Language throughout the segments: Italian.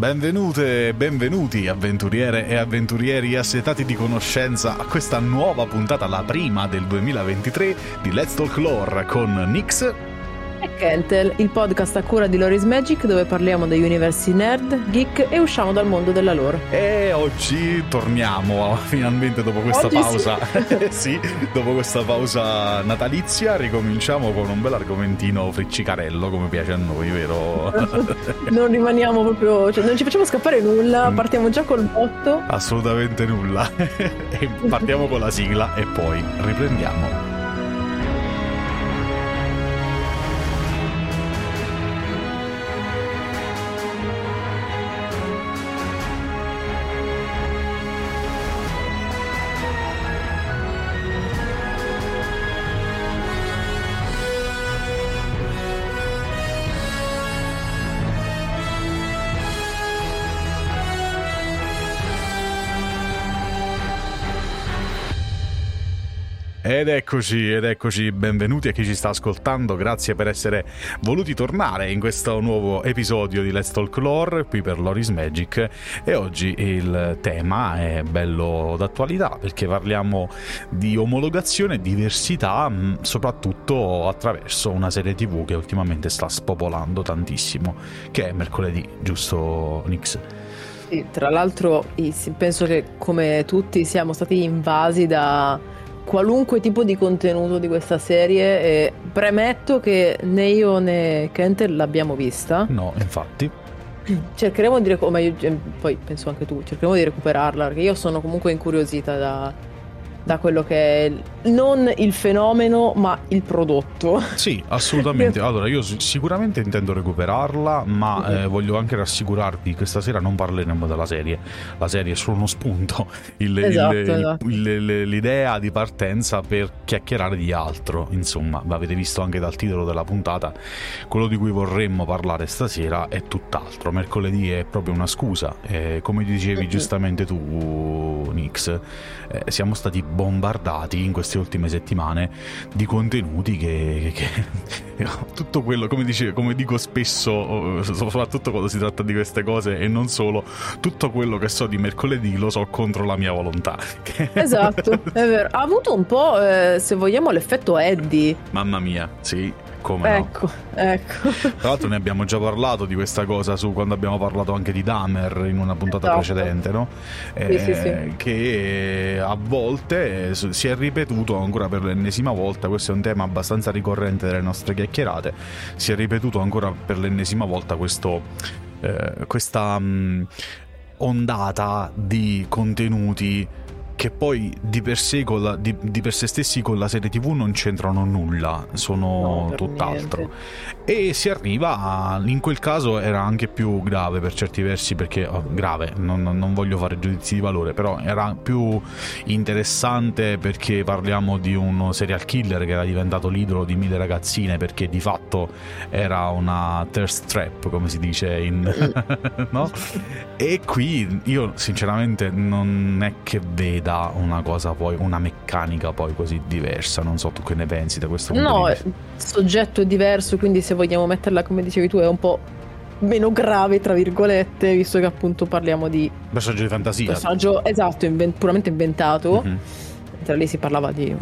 Benvenute e benvenuti avventuriere e avventurieri assetati di conoscenza a questa nuova puntata, la prima del 2023 di Let's Talk Lore con Nix Kentel, il podcast a cura di Loris Magic dove parliamo degli universi nerd, geek e usciamo dal mondo della lore. E oggi torniamo finalmente dopo questa oggi pausa. Sì. sì, dopo questa pausa natalizia ricominciamo con un bel argomentino friccicarello come piace a noi, vero? non rimaniamo proprio, cioè non ci facciamo scappare nulla, mm. partiamo già col botto. Assolutamente nulla. partiamo con la sigla e poi riprendiamo. Ed eccoci, ed eccoci, benvenuti a chi ci sta ascoltando, grazie per essere voluti tornare in questo nuovo episodio di Let's Talk Lore, qui per Loris Magic. E oggi il tema è bello d'attualità perché parliamo di omologazione e diversità soprattutto attraverso una serie tv che ultimamente sta spopolando tantissimo, che è mercoledì, giusto Nix? Sì, tra l'altro penso che come tutti siamo stati invasi da qualunque tipo di contenuto di questa serie e premetto che né io né Kent l'abbiamo vista. No, infatti. Cercheremo di recuperarla, poi penso anche tu, cercheremo di recuperarla perché io sono comunque incuriosita da, da quello che è non il fenomeno ma il prodotto. Sì, assolutamente. Allora, io sicuramente intendo recuperarla, ma eh, voglio anche rassicurarvi che stasera non parleremo della serie. La serie è solo uno spunto, il, esatto, il, esatto. Il, l'idea di partenza per chiacchierare di altro. Insomma, l'avete visto anche dal titolo della puntata, quello di cui vorremmo parlare stasera è tutt'altro. Mercoledì è proprio una scusa. Eh, come dicevi giustamente tu, Nix, eh, siamo stati bombardati in queste ultime settimane di contenuti che, che, tutto quello, come, dice, come dico spesso, soprattutto quando si tratta di queste cose e non solo, tutto quello che so di mercoledì lo so contro la mia volontà. Esatto, è vero. Ha avuto un po', eh, se vogliamo, l'effetto Eddie. Mamma mia, sì. Come ecco, no? ecco. Tra l'altro ne abbiamo già parlato di questa cosa su quando abbiamo parlato anche di Dahmer in una puntata esatto. precedente, no? Eh, sì, sì. Che a volte si è ripetuto ancora per l'ennesima volta, questo è un tema abbastanza ricorrente delle nostre chiacchierate, si è ripetuto ancora per l'ennesima volta questo, eh, questa mh, ondata di contenuti che poi di per, sé la, di, di per sé stessi con la serie tv non c'entrano nulla, sono no, tutt'altro. Niente. E si arriva a, in quel caso era anche più grave per certi versi perché, oh, grave, non, non, voglio fare giudizi di valore, però era più interessante perché parliamo di un serial killer che era diventato l'idolo di mille ragazzine perché di fatto era una thirst trap, come si dice in... no? E qui io sinceramente non è che veda da una cosa poi, una meccanica poi così diversa. Non so tu che ne pensi da questo punto no, di vista. No, il soggetto è diverso, quindi se vogliamo metterla come dicevi tu è un po' meno grave, tra virgolette, visto che appunto parliamo di... Personaggio di fantasia. Personaggio, esatto, invent- puramente inventato. Mm-hmm. Tra lì si parlava di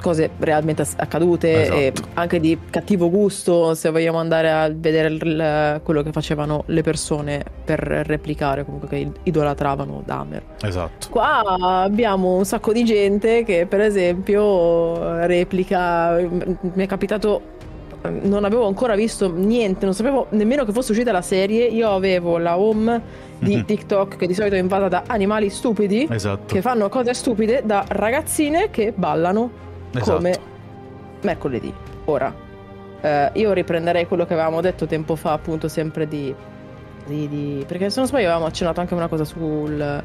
cose realmente accadute esatto. e anche di cattivo gusto se vogliamo andare a vedere il, quello che facevano le persone per replicare comunque che idolatravano Dahmer esatto qua abbiamo un sacco di gente che per esempio replica mi è capitato non avevo ancora visto niente, non sapevo nemmeno che fosse uscita la serie. Io avevo la home di mm-hmm. TikTok che di solito è invasa da animali stupidi esatto. che fanno cose stupide, da ragazzine che ballano esatto. come mercoledì. Ora, eh, io riprenderei quello che avevamo detto tempo fa, appunto, sempre di, di, di. perché se non sbaglio avevamo accennato anche una cosa sul,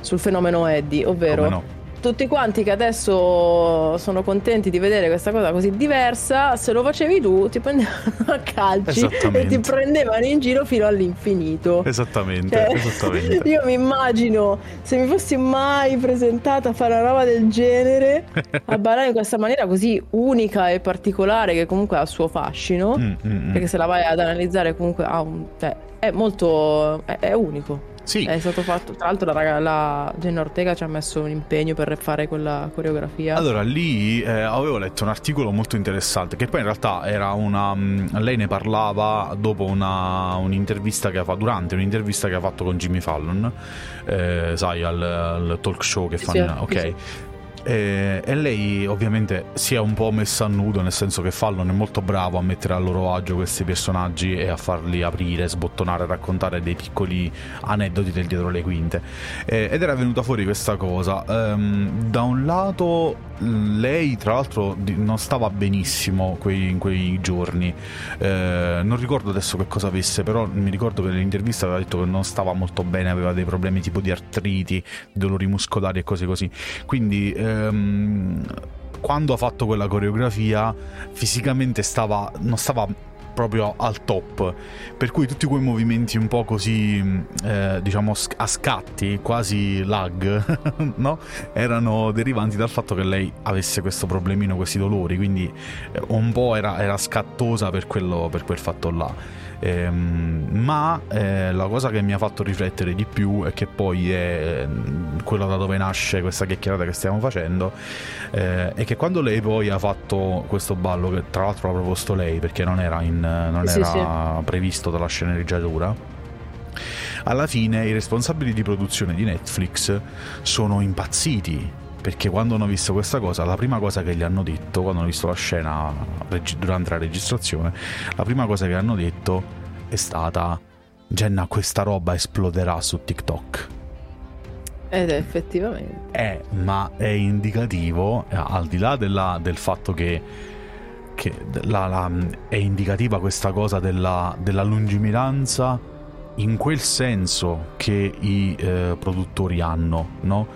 sul fenomeno Eddie, ovvero. Tutti quanti che adesso sono contenti di vedere questa cosa così diversa, se lo facevi tu ti prendevano a calci e ti prendevano in giro fino all'infinito. Esattamente, cioè, esattamente. Io mi immagino se mi fossi mai presentata a fare una roba del genere, a ballare in questa maniera così unica e particolare che comunque ha il suo fascino, mm, mm, mm. perché se la vai ad analizzare comunque ha un... Cioè, è molto... è, è unico. Sì. È stato fatto. Tra l'altro, la, raga, la Jenna Ortega ci ha messo un impegno per fare quella coreografia. Allora, lì eh, avevo letto un articolo molto interessante. Che poi in realtà era una. Mm, lei ne parlava dopo una, un'intervista che ha fatto. Durante un'intervista che ha fatto con Jimmy Fallon. Eh, sai, al, al, talk show che sì, fanno. Sì, ok. Sì. E, e, lei ovviamente si è un po' messa a nudo, nel senso che Fallon è molto bravo a mettere a loro agio questi personaggi e a farli aprire, sbottonare, raccontare dei piccoli aneddoti del dietro le quinte. E, ed era venuta fuori questa cosa. Um, da un lato lei tra l'altro non stava benissimo quei, in quei giorni, eh, non ricordo adesso che cosa avesse, però mi ricordo che nell'intervista aveva detto che non stava molto bene, aveva dei problemi tipo di artriti, dolori muscolari e cose così. Quindi ehm, quando ha fatto quella coreografia fisicamente stava, non stava proprio al top. Per cui tutti quei movimenti un po' così, eh, diciamo, a scatti, quasi lag, no? Erano derivanti dal fatto che lei avesse questo problemino, questi dolori, quindi eh, un po' era, era scattosa per, quello, per quel fatto là. Ehm, ma eh, la cosa che mi ha fatto riflettere di più e che poi è eh, quello da dove nasce questa chiacchierata che stiamo facendo eh, è che quando lei poi ha fatto questo ballo che tra l'altro l'ha proposto lei perché non era, in, non sì, era sì. previsto dalla sceneggiatura alla fine i responsabili di produzione di Netflix sono impazziti perché quando hanno visto questa cosa, la prima cosa che gli hanno detto, quando hanno visto la scena durante la registrazione, la prima cosa che hanno detto è stata Jenna, questa roba esploderà su TikTok. Ed è effettivamente. È, ma è indicativo, eh, al di là della, del fatto che, che la, la, è indicativa questa cosa della, della lungimiranza in quel senso che i eh, produttori hanno, no?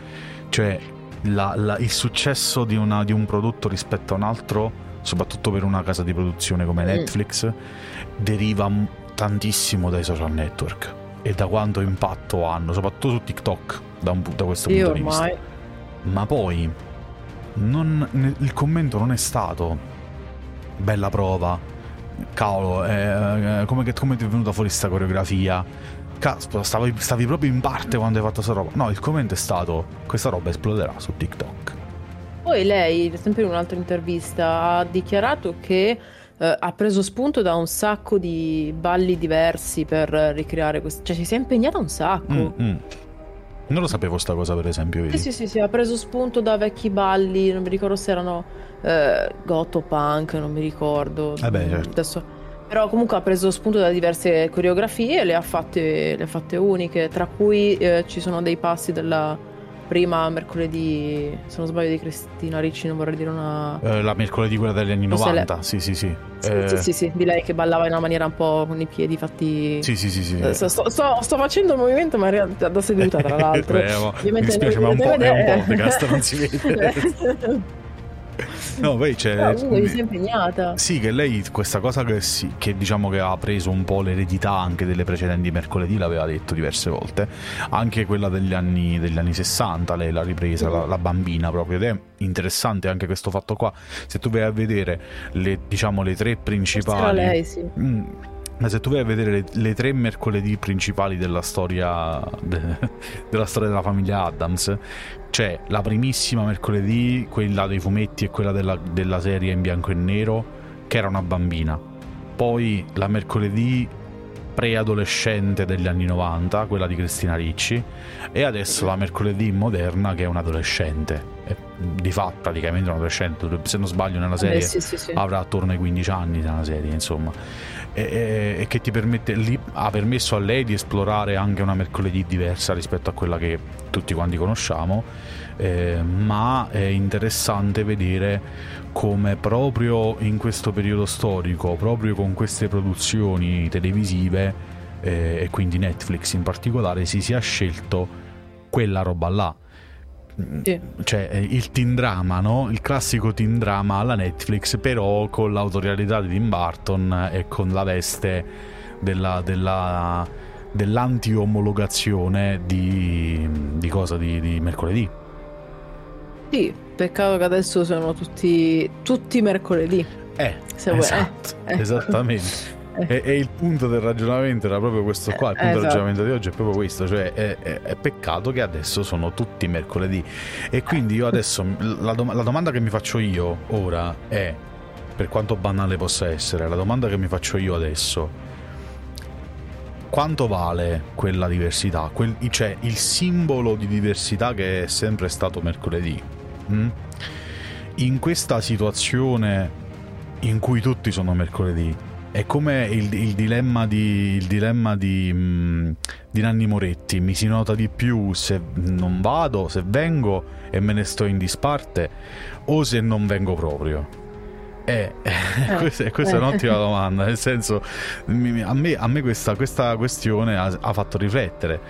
Cioè la, la, il successo di, una, di, un prodotto rispetto a un altro, soprattutto per una casa di produzione come mm. Netflix, mm. deriva tantissimo dai social network e da quanto impatto hanno, soprattutto su TikTok, da, un, da questo Io punto di vista. Ma poi non, il commento non è stato bella prova, cavolo, eh, come, come ti è venuta fuori questa coreografia? Caspita, stavi, stavi proprio in parte quando hai fatto questa roba. No, il commento è stato: questa roba esploderà su TikTok. Poi lei, sempre in un'altra intervista, ha dichiarato che eh, ha preso spunto da un sacco di balli diversi per ricreare questo. Cioè, si è impegnata un sacco. Mm-hmm. Non lo sapevo sta cosa, per esempio. Sì, sì, sì, sì, ha preso spunto da vecchi balli, non mi ricordo se erano eh, Goto Punk, non mi ricordo. Eh beh, certo. Adesso però comunque ha preso spunto da diverse coreografie e le ha fatte, le ha fatte uniche, tra cui eh, ci sono dei passi della prima mercoledì, se non sbaglio, di Cristina Ricci, non vorrei dire una... Eh, la mercoledì quella degli anni 90, le... sì sì sì. Sì, eh... sì sì sì, di lei che ballava in una maniera un po' con i piedi fatti... Sì sì sì sì. Eh, sto, sto, sto, facendo il movimento ma in realtà da seduta tra l'altro. Beh, mi dispiace ma un po', è un podcast, non si vede. No, poi c'è. No, comunque si è impegnata. Sì, che lei questa cosa che, sì, che diciamo che ha preso un po' l'eredità anche delle precedenti mercoledì, l'aveva detto diverse volte. Anche quella degli anni, degli anni 60, lei l'ha ripresa, mm. la, la, bambina proprio. Ed è interessante anche questo fatto qua. Se tu vai a vedere le, diciamo, le tre principali. lei, sì. Mm, ma se tu vai a vedere le, le tre mercoledì principali della storia, de, della storia della famiglia Adams, c'è la primissima mercoledì, quella dei fumetti e quella della, della serie in bianco e nero, che era una bambina. Poi la mercoledì preadolescente degli anni 90, quella di Cristina Ricci, e adesso la mercoledì moderna che è un adolescente. di fatto praticamente un adolescente, se non sbaglio nella serie eh, sì, sì, sì. avrà attorno ai 15 anni nella serie, insomma e, e che ti permette, lì, ha permesso a lei di esplorare anche una mercoledì diversa rispetto a quella che tutti quanti conosciamo, eh, ma è interessante vedere come proprio in questo periodo storico, proprio con queste produzioni televisive eh, e quindi Netflix in particolare, si sia scelto quella roba là sì. cioè il teen drama, no? Il classico teen drama alla Netflix, però con l'autorialità di Tim Burton e con la veste della, della, dell'anti-omologazione di, di cosa? Di, di mercoledì. Sì, peccato che adesso sono tutti, tutti mercoledì. Eh, esatto, eh, eh. esattamente. E, e, il punto del ragionamento era proprio questo qua. Il punto esatto. del ragionamento di oggi è proprio questo: cioè è, è, è, peccato che adesso sono tutti mercoledì. E quindi io adesso la, dom- la domanda che mi faccio io ora è: per quanto banale possa essere, la domanda che mi faccio io adesso quanto vale quella diversità? Quel, cioè il simbolo di diversità che è sempre stato mercoledì. Mm? In questa situazione in cui tutti sono mercoledì, è come il, il dilemma, di, il dilemma di, mm, di, Nanni Moretti, mi si nota di più se non vado, se vengo e me ne sto in disparte o se non vengo proprio. Eh, eh, questa, questa eh. è un'ottima domanda, nel senso, a me, a me questa, questa, questione ha, ha fatto riflettere.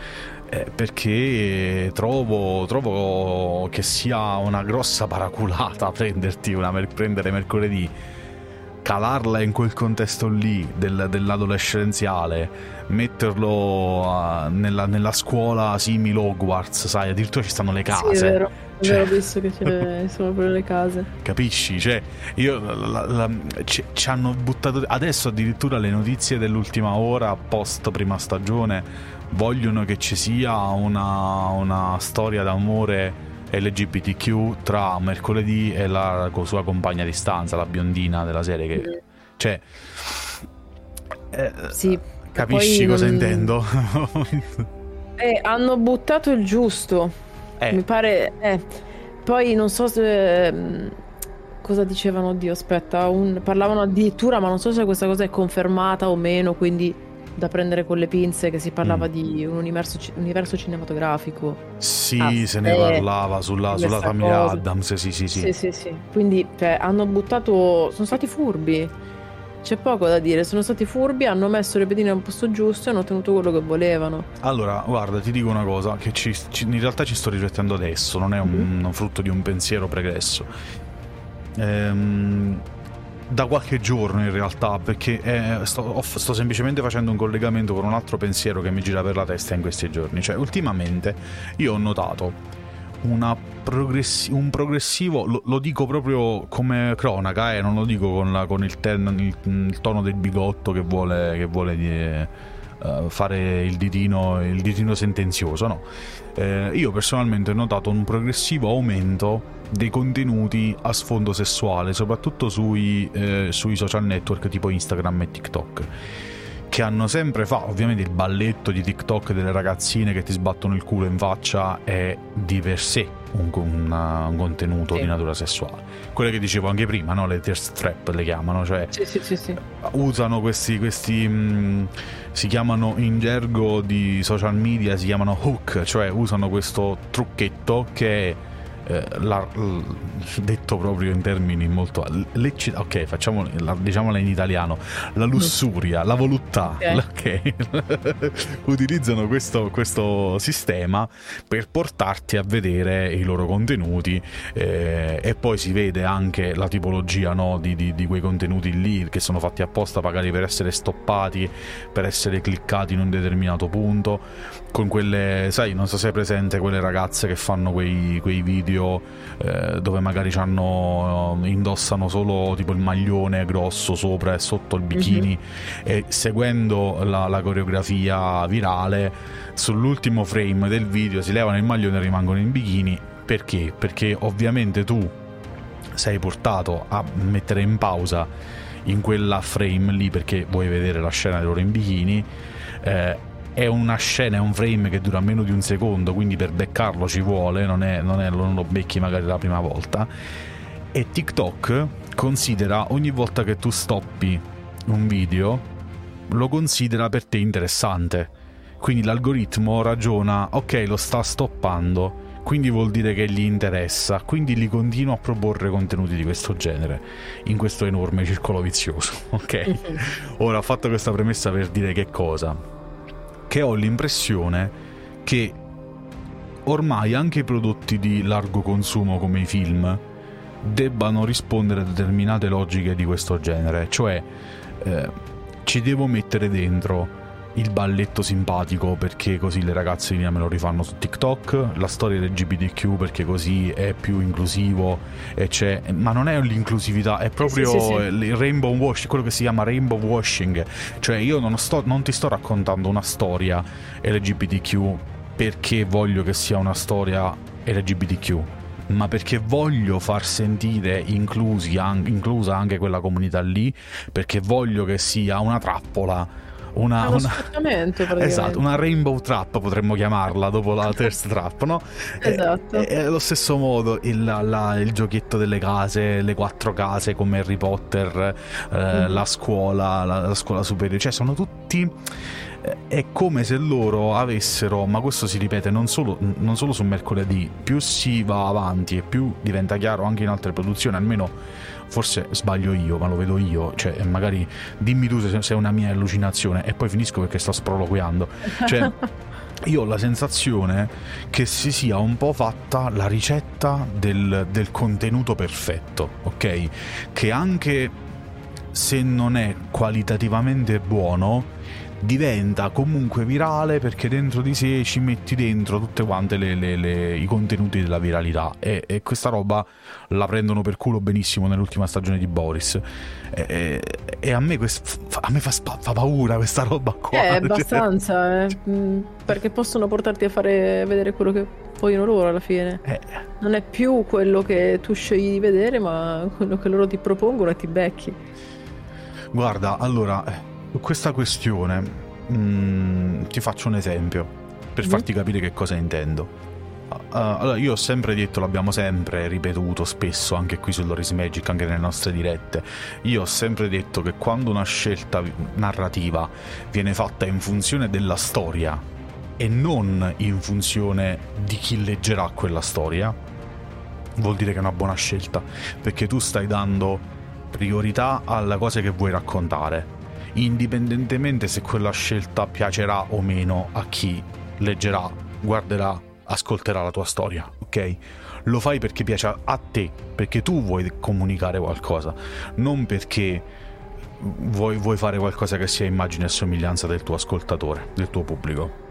Eh, perché trovo, trovo, che sia una grossa paraculata prenderti una, prendere mercoledì calarla in quel contesto lì del, dell'adolescenziale, metterlo uh, nella, nella, scuola simile Hogwarts, sai, addirittura ci stanno le case. Sì, è vero. Cioè... Ho visto che ce sono proprio le case. Capisci? Cioè, io la, la, ci, ci, hanno buttato. Adesso addirittura le notizie dell'ultima ora, post prima stagione, vogliono che ci sia una, una storia d'amore LGBTQ tra mercoledì e la sua compagna di stanza, la biondina della serie. Che, cioè, eh, sì, capisci cosa non... intendo? eh, hanno buttato il giusto. Eh. Mi pare. Eh. Poi non so se. Mm, cosa dicevano? Oddio, aspetta. Un... Parlavano addirittura, ma non so se questa cosa è confermata o meno. Quindi da prendere con le pinze che si parlava mm. di un universo, universo, cinematografico. Sì, ah, se ne parlava sulla, sulla famiglia cosa. Adams, sì, sì, sì. Sì, sì, sì. Quindi cioè, hanno buttato... sono stati furbi. C'è poco da dire, sono stati furbi, hanno messo le pedine al posto giusto e hanno ottenuto quello che volevano. Allora, guarda, ti dico una cosa, che ci, ci, in realtà ci sto riflettendo adesso, non è un, mm-hmm. un frutto di un pensiero pregresso. Ehm da qualche giorno in realtà, perché eh, sto, sto, semplicemente facendo un collegamento con un altro pensiero che mi gira per la testa in questi giorni. Cioè, ultimamente io ho notato progressi- un progressivo, lo, lo, dico proprio come cronaca, eh, non lo dico con, la, con il, ten, il, il, tono del bigotto che vuole, che vuole dire, uh, fare il ditino, il ditino sentenzioso, no. Eh, io personalmente ho notato un progressivo aumento dei contenuti a sfondo sessuale, soprattutto sui, eh, sui social network tipo Instagram e TikTok che hanno sempre fatto, ovviamente il balletto di TikTok delle ragazzine che ti sbattono il culo in faccia è di per sé un, un, un contenuto sì. di natura sessuale. Quelle che dicevo anche prima, no? le thirst trap le chiamano, cioè sì, sì, usano questi, questi mh, mm, si chiamano in gergo di social media, si chiamano hook, cioè usano questo trucchetto che è eh, la, detto proprio in termini molto ok facciamo diciamola in italiano la lussuria la voluttà okay. okay. utilizzano questo, questo, sistema per portarti a vedere i loro contenuti eh, e poi si vede anche la tipologia no, di, di, di, quei contenuti lì che sono fatti apposta magari per essere stoppati per essere cliccati in un determinato punto con quelle sai non so se è presente quelle ragazze che fanno quei, quei video eh, dove magari hanno, eh, indossano solo tipo il maglione grosso sopra e sotto il bikini mm-hmm. e seguendo la, la, coreografia virale sull'ultimo frame del video si levano il maglione e rimangono in bikini perché? Perché ovviamente tu sei portato a mettere in pausa in quella frame lì perché vuoi vedere la scena di loro in bikini eh, è una scena, è un frame che dura meno di un secondo, quindi per beccarlo ci vuole, non, è, non, è, non lo becchi magari la prima volta. E TikTok considera ogni volta che tu stoppi un video, lo considera per te interessante. Quindi l'algoritmo ragiona, ok, lo sta stoppando, quindi vuol dire che gli interessa, quindi gli continua a proporre contenuti di questo genere, in questo enorme circolo vizioso, ok? Ora ho fatto questa premessa per dire che cosa? Che ho l'impressione che ormai anche i prodotti di largo consumo come i film debbano rispondere a determinate logiche di questo genere, cioè eh, ci devo mettere dentro il balletto simpatico perché così le ragazze me lo rifanno su TikTok, la storia LGBTQ perché così è più inclusivo e c'è, ma non è l'inclusività, è proprio sì, sì, sì. il rainbow washing, quello che si chiama rainbow washing, cioè io non, sto, non ti sto raccontando una storia LGBTQ perché voglio che sia una storia LGBTQ, ma perché voglio far sentire inclusi, inclusa anche quella comunità lì, perché voglio che sia una trappola una, una, esatto, una rainbow trap potremmo chiamarla dopo la thirst trap, no? esatto. È, è allo stesso modo il, la, il, giochietto delle case, le quattro case come Harry Potter, eh, mm. la scuola, la, la scuola superiore, cioè sono tutti eh, è come se loro avessero, ma questo si ripete non solo, non solo, su mercoledì, più si va avanti e più diventa chiaro anche in altre produzioni, almeno forse sbaglio io, ma lo vedo io, cioè magari dimmi tu se è una mia allucinazione e poi finisco perché sto sproloquiando. Cioè, io ho la sensazione che si sia un po' fatta la ricetta del, del contenuto perfetto, ok? Che anche se non è qualitativamente buono, diventa comunque virale perché dentro di sé ci metti dentro tutte quante le, le, le, i contenuti della viralità. E, e, questa roba la prendono per culo benissimo nell'ultima stagione di Boris. E, e, a me, quest, a me fa, fa, paura questa roba qua. Eh, abbastanza eh, mm, perché possono portarti a fare vedere quello che vogliono loro alla fine. Eh. non è più quello che tu scegli di vedere ma quello che loro ti propongono e ti becchi. Guarda allora su questa questione mh, mm, ti faccio un esempio per mm-hmm. farti capire che cosa intendo. Uh, allora, io ho sempre detto, l'abbiamo sempre ripetuto spesso anche qui su Loris Magic, anche nelle nostre dirette. Io ho sempre detto che quando una scelta narrativa viene fatta in funzione della storia e non in funzione di chi leggerà quella storia, vuol dire che è una buona scelta, perché tu stai dando priorità alle cose che vuoi raccontare indipendentemente se quella scelta piacerà o meno a chi leggerà, guarderà, ascolterà la tua storia, ok? Lo fai perché piace a te, perché tu vuoi comunicare qualcosa, non perché vuoi, vuoi fare qualcosa che sia immagine e somiglianza del tuo ascoltatore, del tuo pubblico.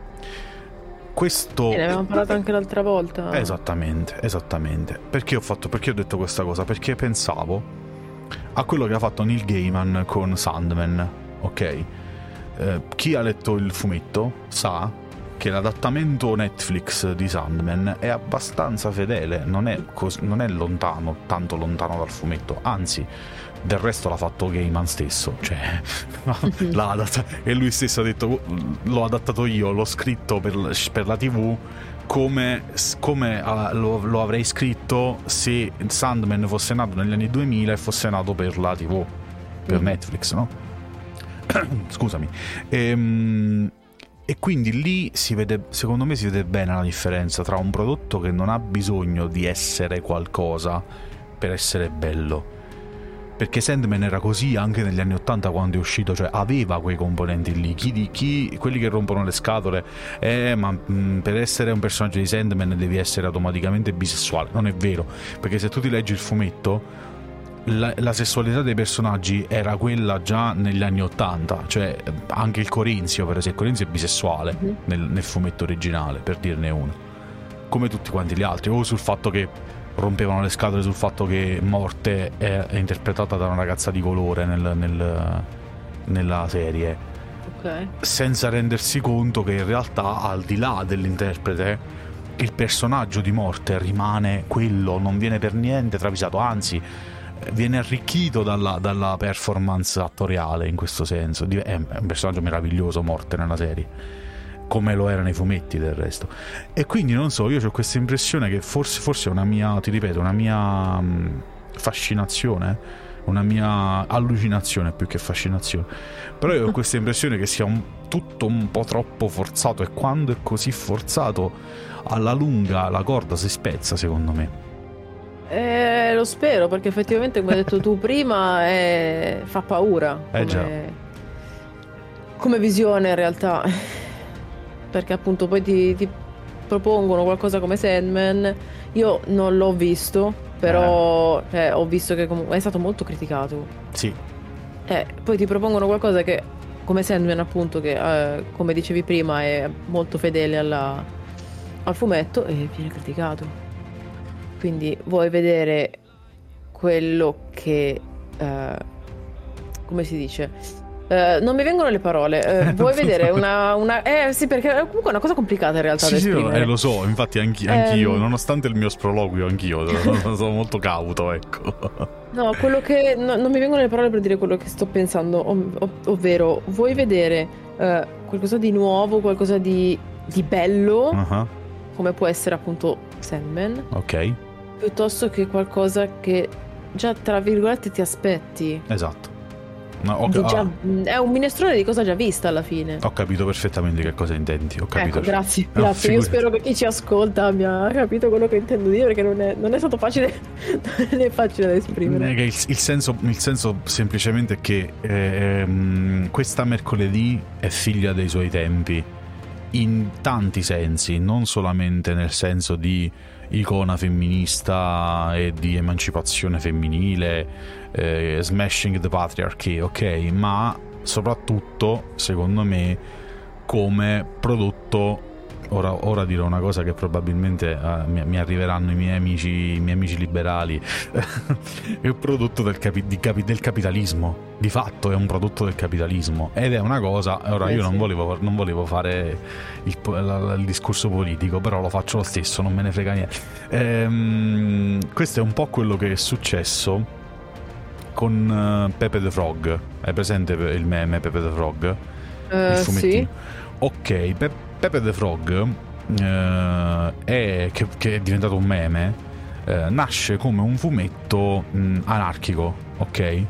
Questo... E ne avevamo parlato anche l'altra volta. Esattamente, esattamente. Perché ho, fatto, perché ho detto questa cosa? Perché pensavo a quello che ha fatto Neil Gaiman con Sandman ok? Eh, chi ha letto il fumetto sa che l'adattamento Netflix di Sandman è abbastanza fedele, non è, cos- non è lontano, tanto lontano dal fumetto, anzi, del resto l'ha fatto Gaiman stesso, cioè l'ha adattato, e lui stesso ha detto l'ho adattato io, l'ho scritto per, per la tv come, come uh, lo, lo, avrei scritto se Sandman fosse nato negli anni 2000 e fosse nato per la tv, per mm. Netflix, no? Scusami. Ehm, e quindi lì si vede, secondo me si vede bene la differenza tra un prodotto che non ha bisogno di essere qualcosa per essere bello. Perché Sandman era così anche negli anni 80 quando è uscito, cioè aveva quei componenti lì. Chi, chi, quelli che rompono le scatole, eh, ma mh, mm, per essere un personaggio di Sandman devi essere automaticamente bisessuale. Non è vero, perché se tu ti leggi il fumetto, la, la, sessualità dei personaggi era quella già negli anni Ottanta, cioè anche il Corinzio, per esempio, Corinzio è bisessuale mm-hmm. nel, nel, fumetto originale, per dirne uno, come tutti quanti gli altri, o sul fatto che rompevano le scatole sul fatto che Morte è, è interpretata da una ragazza di colore nel, nel, nella serie, okay. senza rendersi conto che in realtà al di là dell'interprete il personaggio di Morte rimane quello, non viene per niente travisato, anzi viene arricchito dalla, dalla, performance attoriale in questo senso. È un personaggio meraviglioso, morte nella serie. Come lo era nei fumetti del resto. E quindi non so, io ho questa impressione che forse, forse una mia, ti ripeto, una mia mh, fascinazione una mia allucinazione più che fascinazione. Però io ho questa impressione che sia un, tutto un po' troppo forzato e quando è così forzato alla lunga la corda si spezza secondo me. Eh, lo spero perché effettivamente, come hai detto tu prima, è... fa paura. Come... Eh già. come visione in realtà. Perché appunto poi ti, ti, propongono qualcosa come Sandman, io non l'ho visto, però eh. Eh, ho visto che comunque è stato molto criticato. Sì. Eh, poi ti propongono qualcosa che, come Sandman appunto, che eh, come dicevi prima è molto fedele alla, al fumetto e viene criticato. Quindi vuoi vedere quello che... Eh, come si dice? Uh, non mi vengono le parole. Uh, vuoi vedere una, una, Eh sì, perché è comunque una cosa complicata in realtà. Sì, sì, eh, lo so, infatti anch- anch'io, um... nonostante il mio sproloquio, anch'io sono molto cauto, ecco. No, quello che... No, non mi vengono le parole per dire quello che sto pensando, ov- ov- ovvero, vuoi vedere uh, qualcosa di nuovo, qualcosa di, di bello, uh-huh. come può essere appunto Sandman. Ok. Piuttosto che qualcosa che già, tra virgolette, ti aspetti. Esatto. No, ho, già, oh. È un minestrone di cosa già vista alla fine. Ho capito perfettamente che cosa intendi. Ho capito. Ecco, grazie, no, grazie. Io spero che chi ci ascolta abbia capito quello che intendo dire perché non è, non è stato facile, non è facile da esprimere. Il, il, senso, il, senso, semplicemente è che eh, questa mercoledì è figlia dei suoi tempi in tanti sensi, non solamente nel senso di icona femminista e di emancipazione femminile, eh, smashing the patriarchy, ok, ma soprattutto, secondo me, come prodotto Ora, ora, dirò una cosa che probabilmente uh, mi, mi, arriveranno i miei amici, i miei amici liberali. è un prodotto del, capi, capi, del, capitalismo. Di fatto è un prodotto del capitalismo. Ed è una cosa. Ora, eh, io sì. non, volevo, non, volevo, fare il, la, il, discorso politico, però lo faccio lo stesso, non me ne frega niente. Ehm, questo è un po' quello che è successo con uh, Pepe the Frog. Hai presente il meme Pepe the Frog? Uh, il fumettino. Sì. Ok, Pepe Pepe the Frog, eh, è, che, che, è diventato un meme, eh, nasce come un fumetto mh, anarchico, ok?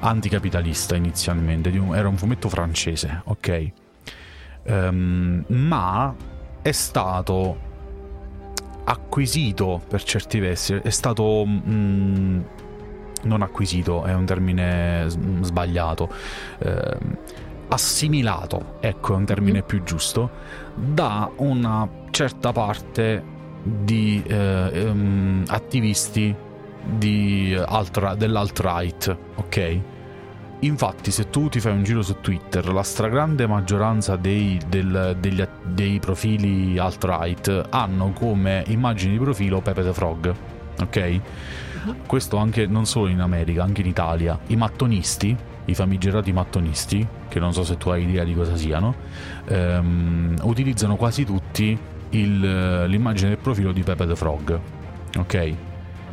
Anticapitalista inizialmente, un, era un fumetto francese, ok? Um, ma è stato acquisito per certi versi, è stato... Mh, non acquisito, è un termine sbagliato. Eh, assimilato, ecco è un termine mm-hmm. più giusto, da una certa parte di eh, um, attivisti di altra, dell'alt-right, ok? Infatti, se tu ti fai un giro su Twitter, la stragrande maggioranza dei, del, degli, dei profili alt-right hanno come immagine di profilo Pepe the Frog, ok? Mm-hmm. Questo anche non solo in America, anche in Italia. I mattonisti i famigerati mattonisti, che non so se tu hai idea di cosa siano, ehm, utilizzano quasi tutti il, l'immagine del profilo di Pepe the Frog. Ok?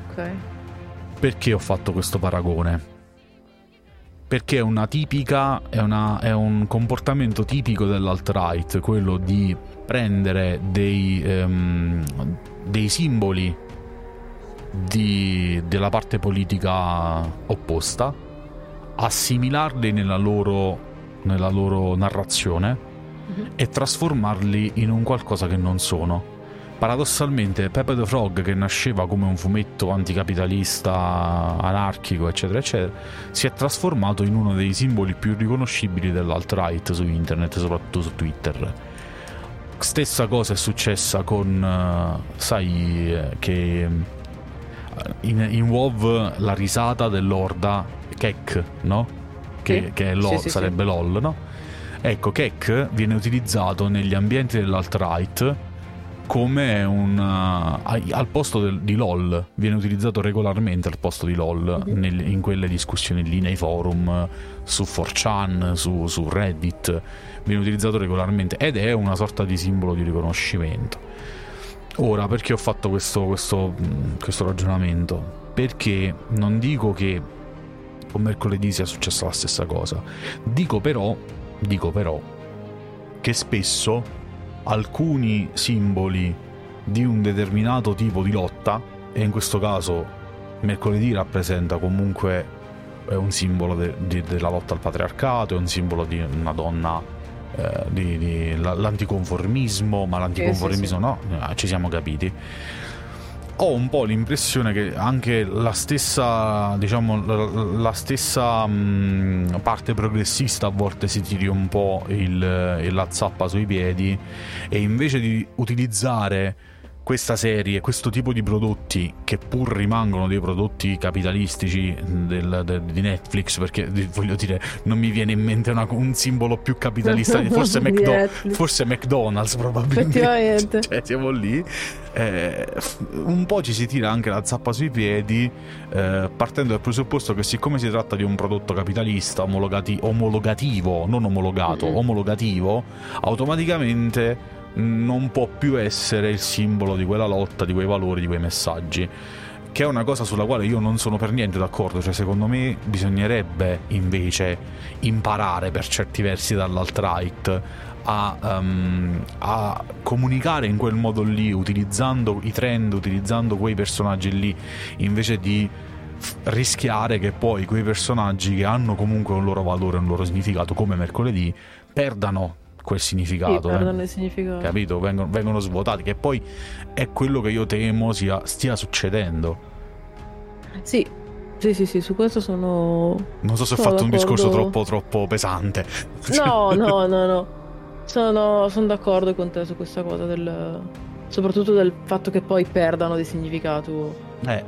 Ok. Perché ho fatto questo paragone? Perché è una tipica, è, una, è un comportamento tipico dell'alt-right, quello di prendere dei, ehm, dei simboli di, della parte politica opposta assimilarli nella loro, nella loro narrazione mm-hmm. e trasformarli in un qualcosa che non sono. Paradossalmente, Pepe the Frog, che nasceva come un fumetto anticapitalista, anarchico, eccetera, eccetera, si è trasformato in uno dei simboli più riconoscibili dell'alt-right su internet, soprattutto su Twitter. Stessa cosa è successa con, uh, sai, eh, che in, in WoW la risata dell'orda Kek, no? Che, sì. che LOL, sì, sì, sarebbe LOL, no? Ecco, Kek viene utilizzato negli ambienti dell'alt-right come un uh, al posto del, di LOL viene utilizzato regolarmente al posto di LOL mm-hmm. nel, in quelle discussioni lì nei forum su 4chan su, su, Reddit viene utilizzato regolarmente ed è una sorta di simbolo di riconoscimento ora perché ho fatto questo, questo, questo ragionamento perché non dico che con mercoledì sia successa la stessa cosa. Dico però, dico però che spesso alcuni simboli di un determinato tipo di lotta, e in questo caso mercoledì rappresenta comunque un simbolo de, de, della lotta al patriarcato, è un simbolo di una donna, eh, di, di, l'anticonformismo, ma l'anticonformismo sì, sì, no, eh, ci siamo capiti. Ho un po' l'impressione che anche la stessa, diciamo, la, la stessa mh, parte progressista a volte si tiri un po' il, il la zappa sui piedi e invece di utilizzare questa serie, questo tipo di prodotti che pur rimangono dei prodotti capitalistici del, del, di Netflix, perché voglio dire, non mi viene in mente una, un simbolo più capitalista di forse, McDo- forse McDonald's probabilmente. cioè, siamo lì. Eh, un po' ci si tira anche la zappa sui piedi, eh, partendo dal presupposto che siccome si tratta di un prodotto capitalista omologati- omologativo, non omologato, mm-hmm. omologativo, automaticamente non può più essere il simbolo di quella lotta, di quei valori, di quei messaggi. Che è una cosa sulla quale io non sono per niente d'accordo, cioè secondo me bisognerebbe invece imparare per certi versi dall'alt-right a, um, a, comunicare in quel modo lì, utilizzando i trend, utilizzando quei personaggi lì, invece di rischiare che poi quei personaggi che hanno comunque un loro valore, un loro significato, come mercoledì, perdano quel significato. Sì, eh. significato. Capito? Vengono, vengono, svuotati, che poi è quello che io temo sia, stia succedendo. Sì, sì, sì, sì, su questo sono. Non so se ho fatto d'accordo. un discorso troppo, troppo pesante. No, no, no, no. Sono, sono d'accordo con te su questa cosa del. Soprattutto del fatto che poi perdano di significato. Eh.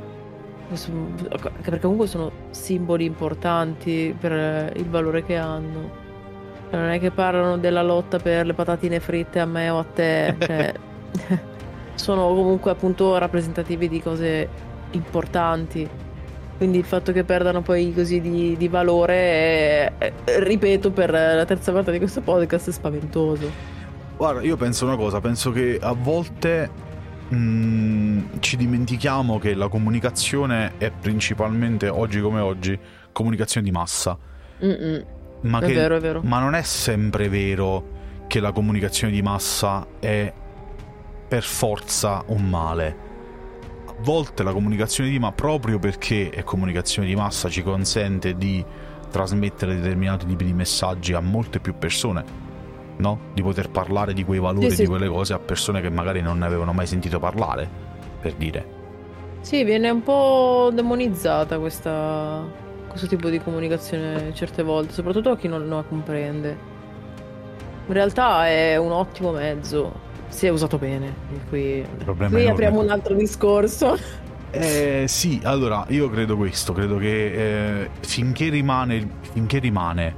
Perché comunque sono simboli importanti per il valore che hanno. Non è che parlano della lotta per le patatine fritte a me o a te. Cioè, sono comunque appunto rappresentativi di cose importanti. Quindi il fatto che perdano poi così di, di valore, è, ripeto per la terza volta di questo podcast, è spaventoso. Guarda, io penso una cosa, penso che a volte mh, mm, ci dimentichiamo che la comunicazione è principalmente, oggi come oggi, comunicazione di massa. Mm-mm. Ma, è che, vero, è vero. ma non è sempre vero che la comunicazione di massa è per forza un male. A volte la comunicazione di massa, proprio perché è comunicazione di massa, ci consente di trasmettere determinati tipi di messaggi a molte più persone, no? Di poter parlare di quei valori, sì, sì. di quelle cose a persone che magari non ne avevano mai sentito parlare, per dire. Sì, viene un po' demonizzata questa, questo tipo di comunicazione certe volte, soprattutto a chi non la comprende. In realtà è un ottimo mezzo, se è usato bene. Qui, qui apriamo un altro discorso. Eh, sì, allora io credo questo, credo che eh, finché rimane, finché rimane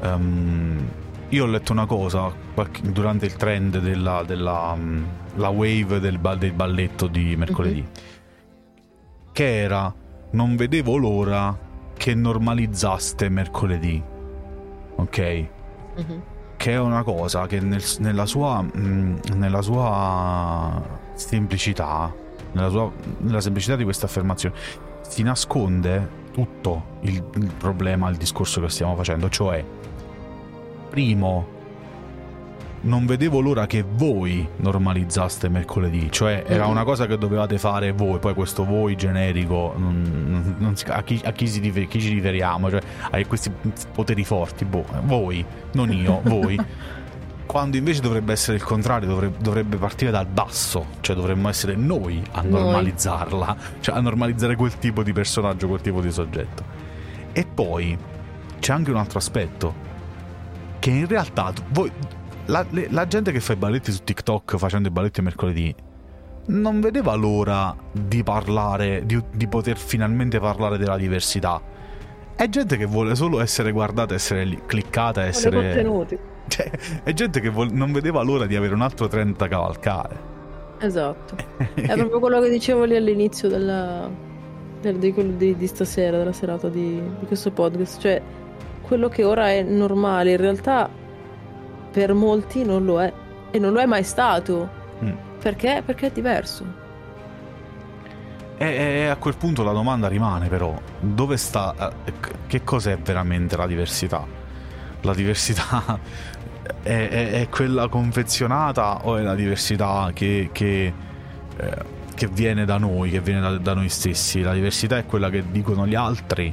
um, io ho letto una cosa durante il trend della, della um, wave del, del, balletto di mercoledì, mm-hmm. che era non vedevo l'ora che normalizzaste mercoledì. Ok? Mm-hmm. Che è una cosa che nel, nella, sua, mh, mm, nella sua semplicità, nella, sua, nella semplicità di questa affermazione, si nasconde tutto il, il problema, il discorso che stiamo facendo. Cioè, primo, non vedevo l'ora che voi normalizzaste mercoledì, cioè era mm-hmm. una cosa che dovevate fare voi, poi questo voi generico, non, non si, a, chi, a chi, si, chi, ci riferiamo, cioè a questi poteri forti, boh, voi, non io, voi. Quando invece dovrebbe essere il contrario, dovrebbe, dovrebbe, partire dal basso, cioè dovremmo essere noi a normalizzarla, cioè a normalizzare quel tipo di personaggio, quel tipo di soggetto. E poi c'è anche un altro aspetto, che in realtà voi la, le, la, gente che fa i balletti su TikTok facendo i balletti mercoledì non vedeva l'ora di parlare, di, di poter finalmente parlare della diversità. È gente che vuole solo essere guardata, essere lì, cliccata, essere. contenuti. Cioè, è gente che vuole, non vedeva l'ora di avere un altro trend da cavalcare. Esatto. è proprio quello che dicevo lì all'inizio della, del, di, di, di, stasera, della serata di, di questo podcast. Cioè, quello che ora è normale, in realtà per molti non lo è e non lo è mai stato. Mm. Perché? Perché è diverso. E, a quel punto la domanda rimane però, dove sta, eh, che cos'è veramente la diversità? La diversità è, è, è quella confezionata o è la diversità che, che, eh, che viene da noi, che viene da, da, noi stessi? La diversità è quella che dicono gli altri,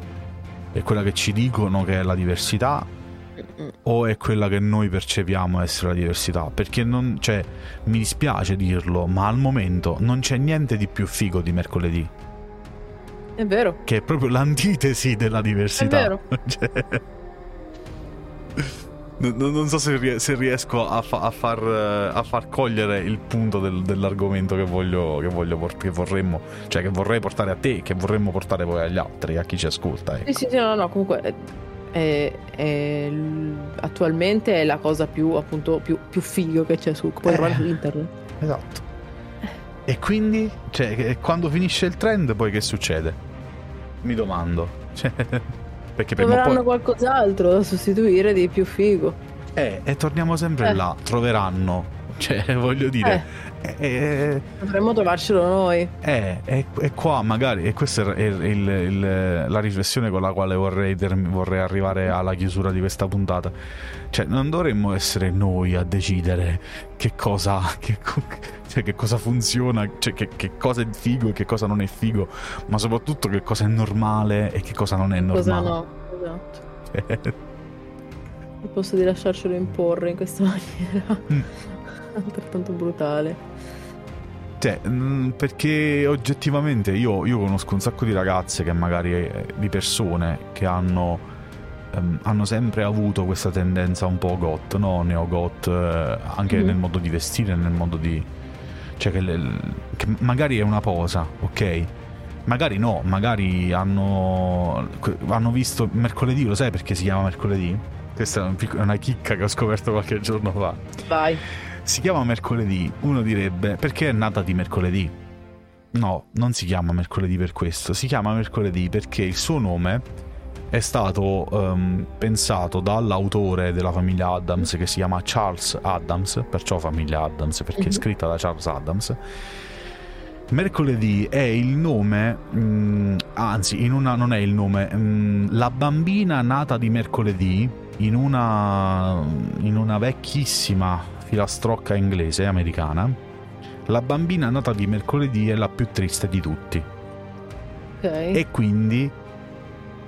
è quella che ci dicono che è la diversità. O è quella che noi percepiamo essere la diversità? Perché non, cioè, mi dispiace dirlo, ma al momento non c'è niente di più figo di mercoledì. È vero. Che è proprio l'antitesi della diversità. È vero. cioè... Non, so se, riesco a, fa, a, far, a, far, cogliere il punto del, dell'argomento che voglio, che voglio che vorremmo, cioè che vorrei portare a te, che vorremmo portare poi agli altri, a chi ci ascolta. Ecco. Sì, sì, sì, no, no, comunque è, è, attualmente è la cosa più, appunto, più, più figo che c'è su, puoi eh, trovare su internet. Esatto. E quindi, cioè, quando finisce il trend, poi che succede? Mi domando. Cioè, perché troveranno poi... qualcos'altro da sostituire di più figo. Eh, e torniamo sempre eh. là, troveranno. Cioè, voglio dire... Eh. Eh, Dovremmo trovarcelo noi. Eh, e, e qua magari, e questa è il, il, il, la riflessione con la quale vorrei, vorrei arrivare alla chiusura di questa puntata. Cioè, non dovremmo essere noi a decidere che cosa, che, cioè, che cosa funziona, cioè, che, che, cosa è figo e che cosa non è figo, ma soprattutto che cosa è normale e che cosa non è normale. Cosa no, esatto. Cioè... Al posto di lasciarcelo imporre in questa maniera mm. Altrettanto brutale. Cioè, mm, perché oggettivamente io, io, conosco un sacco di ragazze che magari, eh, di persone che hanno, um, hanno sempre avuto questa tendenza un po' got, no? Neo-got, eh, anche mm. nel modo di vestire, nel modo di, cioè che, le, che magari è una posa, ok? Magari no, magari hanno, hanno visto mercoledì, lo sai perché si chiama mercoledì? Questa è una chicca che ho scoperto qualche giorno fa. Vai. Si chiama mercoledì, uno direbbe perché è nata di mercoledì? No, non si chiama mercoledì per questo, si chiama mercoledì perché il suo nome è stato um, pensato dall'autore della famiglia Adams che si chiama Charles Adams, perciò famiglia Adams perché è mhm. scritta da Charles Adams. Mercoledì è il nome, mh, mm, anzi, in una, non è il nome, mh, mm, la bambina nata di mercoledì in una, in una vecchissima filastrocca inglese, americana. La bambina nata di mercoledì è la più triste di tutti. Okay. E quindi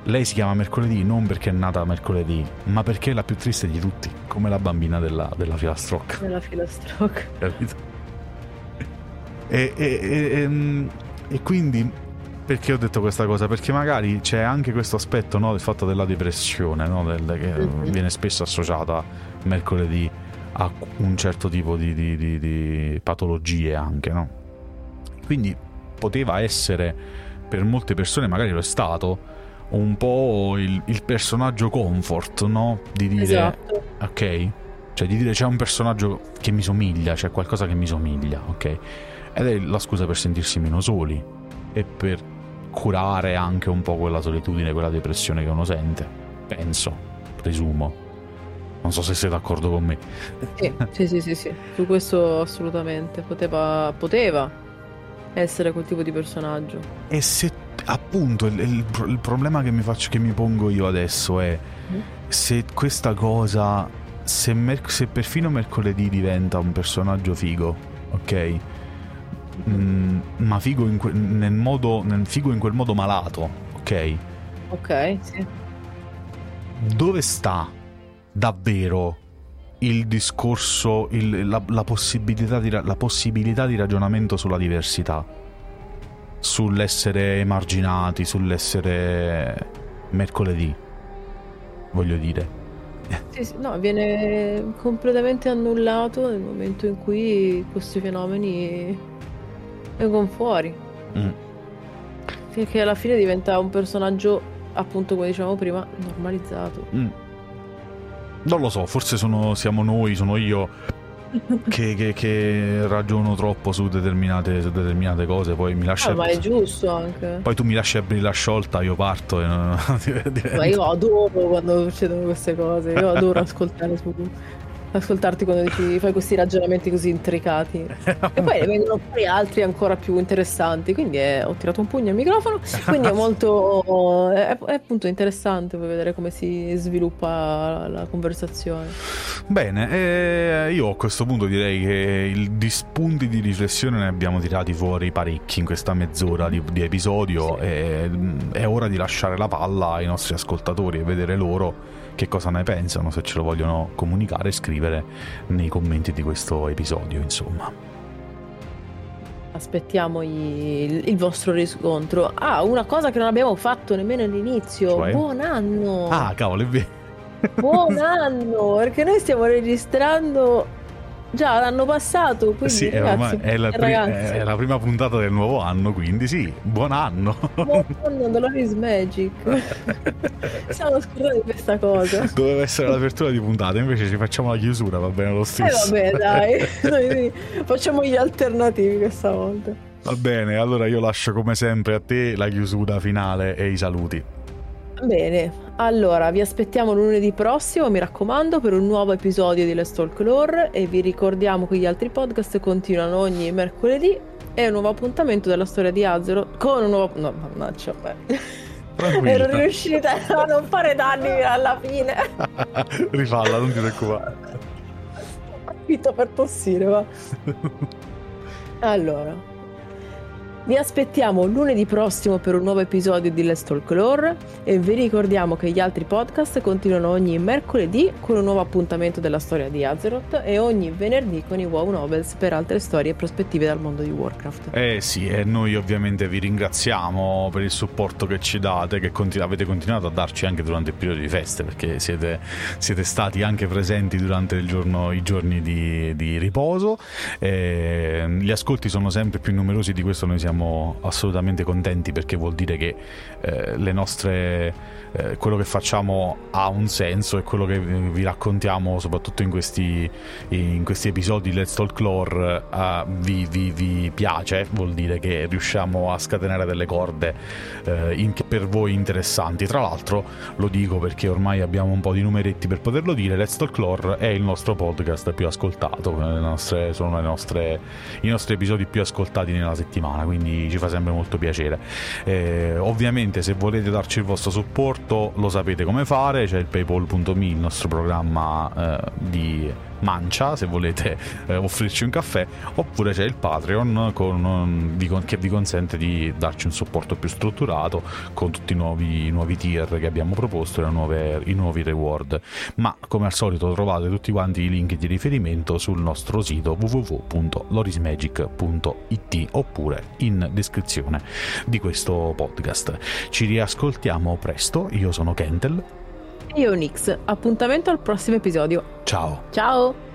lei si chiama mercoledì non perché è nata mercoledì, ma perché è la più triste di tutti, come la bambina della, della filastrocca. Della filastrocca. Capito? E, e, e, ehm, e, quindi perché ho detto questa cosa? Perché magari c'è anche questo aspetto no, del fatto della depressione, no, del, che mm-hmm. viene spesso associata mercoledì a un certo tipo di, di, di, di patologie anche, no? Quindi poteva essere per molte persone, magari lo è stato, un po' il, il personaggio comfort, no? Di dire, esatto. ok? Cioè di dire c'è un personaggio che mi somiglia, c'è qualcosa che mi somiglia, ok? Ed è la scusa per sentirsi meno soli e per curare anche un po' quella solitudine, quella depressione che uno sente. Penso, presumo. Non so se sei d'accordo con me. Sì, sì, sì, sì, sì. su questo assolutamente. Poteva, poteva essere quel tipo di personaggio. E se appunto il, il, il problema che mi, faccio, che mi pongo io adesso è mm. se questa cosa, se, mer- se, perfino mercoledì diventa un personaggio figo, ok? Mm, ma figo in, que- nel modo, nel figo in quel modo malato, ok? Ok, sì. Dove sta davvero il discorso, il, la, la, possibilità di, la possibilità di ragionamento sulla diversità? sull'essere emarginati, sull'essere mercoledì, voglio dire. Sì, sì, no, viene completamente annullato nel momento in cui questi fenomeni vengono fuori. Mm. Perché alla fine diventa un personaggio, appunto come dicevamo prima, normalizzato. Mm. Non lo so, forse sono, siamo noi, sono io che, che, che, ragiono troppo su determinate, su determinate cose, poi mi lascia... Ah, ma è giusto anche. Poi tu mi lasci aprire la sciolta, io parto e. Ma io adoro quando succedono queste cose, io adoro ascoltare su ascoltarti quando dici, fai questi ragionamenti così intricati. e poi ne vengono fuori altri ancora più interessanti. Quindi è, ho tirato un pugno al microfono. Quindi è molto. È, è, appunto interessante poi vedere come si sviluppa la conversazione. Bene, eh, io a questo punto direi che di spunti di riflessione ne abbiamo tirati fuori parecchi in questa mezz'ora di, di episodio. Sì. E, è ora di lasciare la palla ai nostri ascoltatori e vedere loro che cosa ne pensano, se ce lo vogliono comunicare, scrivere nei commenti di questo episodio, insomma. Aspettiamo il, il vostro riscontro. Ah, una cosa che non abbiamo fatto nemmeno all'inizio. Cioè? Buon anno! Ah, cavolo, è vero. Buon anno! Perché noi stiamo registrando Già l'anno passato, quindi sì, ragazzi, è, la pri- è, la prima puntata del nuovo anno, quindi sì, buon anno. Buon anno Dolores Magic. Siamo scordati di questa cosa. Doveva essere l'apertura di puntata, invece ci facciamo la chiusura, va bene lo stesso. Eh vabbè, dai, facciamo gli alternativi questa volta. Va bene, allora io lascio come sempre a te la chiusura finale e i saluti. Bene, allora vi aspettiamo lunedì prossimo, mi raccomando, per un nuovo episodio di Let's Talk Lore e vi ricordiamo che gli altri podcast continuano ogni mercoledì e un nuovo appuntamento della storia di Azeroth con un nuovo... No, mannaggia, beh. Ero riuscita a non fare danni alla fine. Rifalla, non ti preoccupare. Ho capito per tossire, va. Allora... Vi aspettiamo lunedì prossimo per un nuovo episodio di Let's Talk Lore e vi ricordiamo che gli altri podcast continuano ogni mercoledì con un nuovo appuntamento della storia di Azeroth e ogni venerdì con i Wow Novels per altre storie e prospettive dal mondo di Warcraft. Eh sì, e noi ovviamente vi ringraziamo per il supporto che ci date, che continu- avete continuato a darci anche durante il periodo di feste, perché siete, siete stati anche presenti durante giorno, i giorni di, di riposo. E gli ascolti sono sempre più numerosi, di questo noi siamo siamo assolutamente contenti perché vuol dire che eh, le nostre, eh, quello che facciamo ha un senso e quello che vi raccontiamo soprattutto in questi, in questi episodi Let's Talk Lore uh, vi, vi, vi, piace, vuol dire che riusciamo a scatenare delle corde eh, in, per voi interessanti. Tra l'altro lo dico perché ormai abbiamo un po' di numeretti per poterlo dire, Let's Talk Lore è il nostro podcast più ascoltato, nostre, sono nostre, i nostri episodi più ascoltati nella settimana, quindi quindi ci fa sempre molto piacere. Eh, ovviamente se volete darci il vostro supporto lo sapete come fare, c'è il paypal.me, il nostro programma eh, di mancia se volete eh, offrirci un caffè oppure c'è il Patreon con, vi, che vi consente di darci un supporto più strutturato con tutti i nuovi, nuovi tier che abbiamo proposto e i nuovi reward. Ma come al solito trovate tutti quanti i link di riferimento sul nostro sito www.lorismagic.it oppure in descrizione di questo podcast. Ci riascoltiamo presto. Io sono Kentel io Nix. Appuntamento al prossimo episodio. Ciao. Ciao.